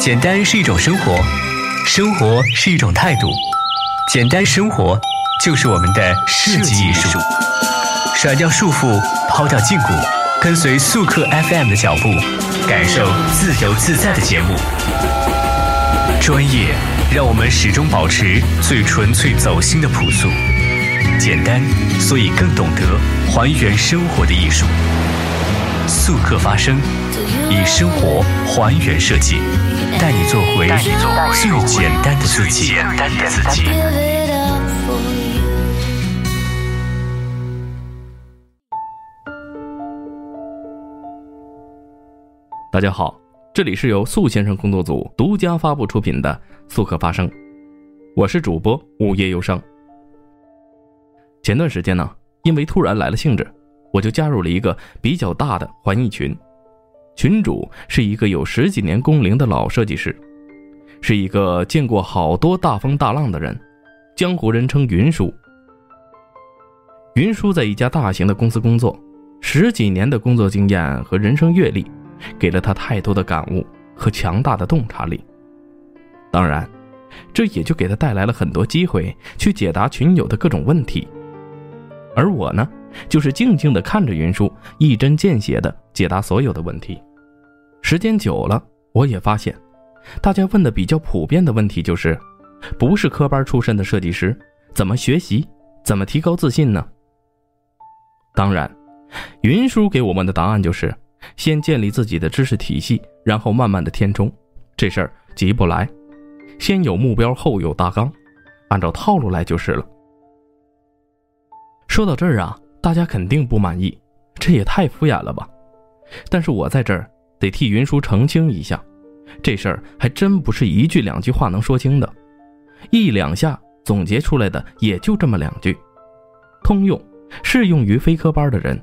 简单是一种生活，生活是一种态度。简单生活就是我们的设计艺术。甩掉束缚，抛掉禁锢，跟随速客 FM 的脚步，感受自由自在的节目。专业让我们始终保持最纯粹走心的朴素。简单，所以更懂得还原生活的艺术。速客发声，以生活还原设计，带你做回最简单的自己。大家好，这里是由素先生工作组独家发布出品的《速客发声》，我是主播午夜忧伤。前段时间呢，因为突然来了兴致，我就加入了一个比较大的环艺群，群主是一个有十几年工龄的老设计师，是一个见过好多大风大浪的人，江湖人称云叔。云叔在一家大型的公司工作，十几年的工作经验和人生阅历。给了他太多的感悟和强大的洞察力，当然，这也就给他带来了很多机会去解答群友的各种问题。而我呢，就是静静的看着云叔一针见血的解答所有的问题。时间久了，我也发现，大家问的比较普遍的问题就是：不是科班出身的设计师，怎么学习，怎么提高自信呢？当然，云叔给我们的答案就是。先建立自己的知识体系，然后慢慢的填充，这事儿急不来，先有目标后有大纲，按照套路来就是了。说到这儿啊，大家肯定不满意，这也太敷衍了吧？但是我在这儿得替云叔澄清一下，这事儿还真不是一句两句话能说清的，一两下总结出来的也就这么两句，通用，适用于非科班的人。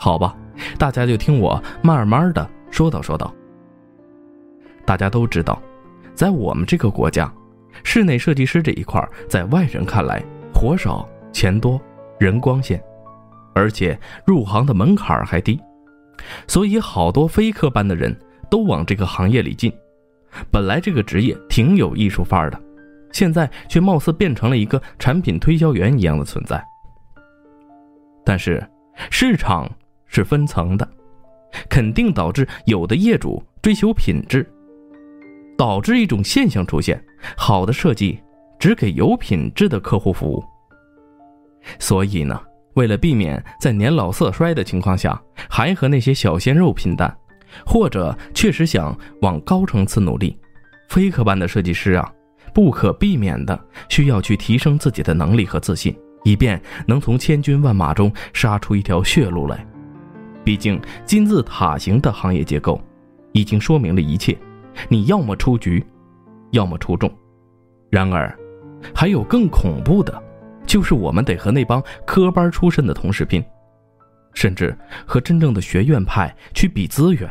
好吧。大家就听我慢慢的说道说道。大家都知道，在我们这个国家，室内设计师这一块，在外人看来，活少钱多人光鲜，而且入行的门槛还低，所以好多非科班的人都往这个行业里进。本来这个职业挺有艺术范儿的，现在却貌似变成了一个产品推销员一样的存在。但是市场。是分层的，肯定导致有的业主追求品质，导致一种现象出现：好的设计只给有品质的客户服务。所以呢，为了避免在年老色衰的情况下还和那些小鲜肉拼单，或者确实想往高层次努力，非科班的设计师啊，不可避免的需要去提升自己的能力和自信，以便能从千军万马中杀出一条血路来。毕竟金字塔形的行业结构，已经说明了一切。你要么出局，要么出众。然而，还有更恐怖的，就是我们得和那帮科班出身的同事拼，甚至和真正的学院派去比资源。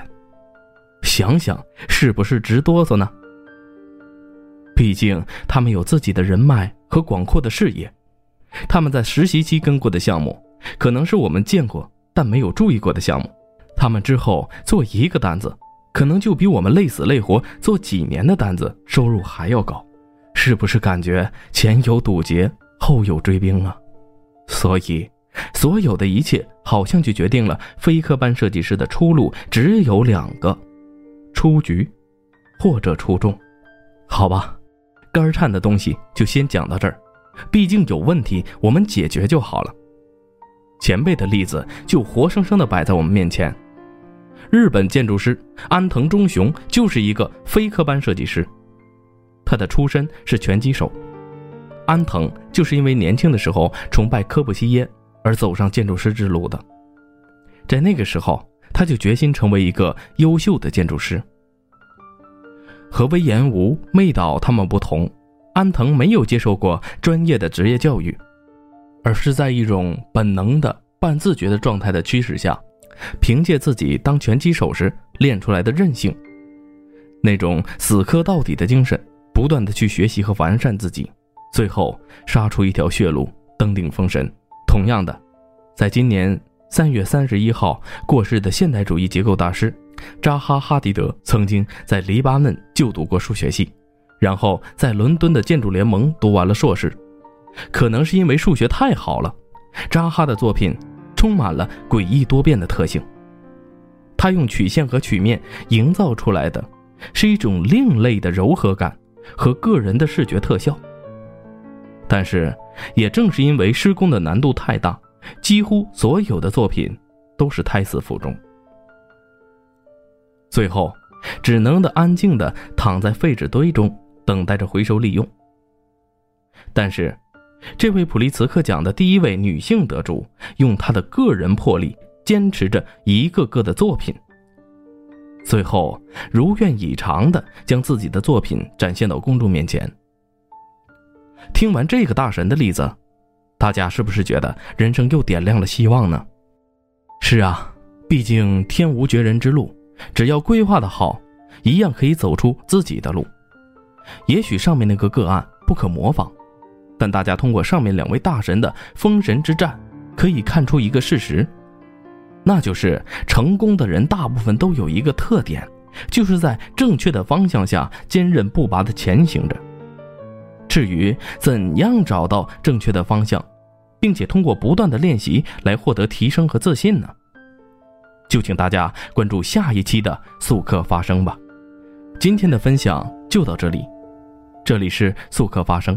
想想是不是直哆嗦呢？毕竟他们有自己的人脉和广阔的视野，他们在实习期跟过的项目，可能是我们见过。但没有注意过的项目，他们之后做一个单子，可能就比我们累死累活做几年的单子收入还要高，是不是感觉前有堵截，后有追兵啊？所以，所有的一切好像就决定了非科班设计师的出路只有两个：出局，或者出众。好吧，肝颤的东西就先讲到这儿，毕竟有问题我们解决就好了。前辈的例子就活生生的摆在我们面前。日本建筑师安藤忠雄就是一个非科班设计师，他的出身是拳击手。安藤就是因为年轻的时候崇拜科布西耶而走上建筑师之路的。在那个时候，他就决心成为一个优秀的建筑师。和威延吾、妹岛他们不同，安藤没有接受过专业的职业教育。而是在一种本能的、半自觉的状态的驱使下，凭借自己当拳击手时练出来的韧性，那种死磕到底的精神，不断的去学习和完善自己，最后杀出一条血路，登顶封神。同样的，在今年三月三十一号过世的现代主义结构大师扎哈·哈迪德曾经在黎巴嫩就读过数学系，然后在伦敦的建筑联盟读完了硕士。可能是因为数学太好了，扎哈的作品充满了诡异多变的特性。他用曲线和曲面营造出来的，是一种另类的柔和感和个人的视觉特效。但是，也正是因为施工的难度太大。几乎所有的作品都是胎死腹中，最后只能的安静的躺在废纸堆中，等待着回收利用。但是，这位普利茨克奖的第一位女性得主，用她的个人魄力坚持着一个个的作品，最后如愿以偿的将自己的作品展现到公众面前。听完这个大神的例子。大家是不是觉得人生又点亮了希望呢？是啊，毕竟天无绝人之路，只要规划的好，一样可以走出自己的路。也许上面那个个案不可模仿，但大家通过上面两位大神的封神之战，可以看出一个事实，那就是成功的人大部分都有一个特点，就是在正确的方向下坚韧不拔地前行着。至于怎样找到正确的方向，并且通过不断的练习来获得提升和自信呢？就请大家关注下一期的速客发声吧。今天的分享就到这里，这里是速客发声。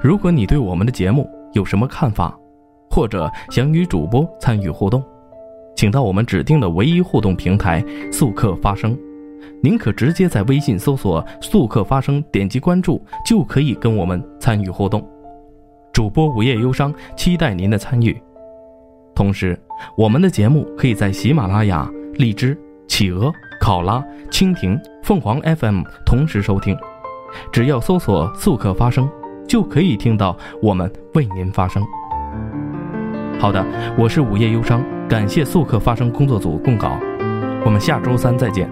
如果你对我们的节目有什么看法，或者想与主播参与互动，请到我们指定的唯一互动平台速客发声。您可直接在微信搜索“速客发声”，点击关注就可以跟我们参与互动。主播午夜忧伤，期待您的参与。同时，我们的节目可以在喜马拉雅、荔枝、企鹅、考拉、蜻蜓、凤凰 FM 同时收听，只要搜索“速客发声”，就可以听到我们为您发声。好的，我是午夜忧伤，感谢速客发声工作组供稿，我们下周三再见。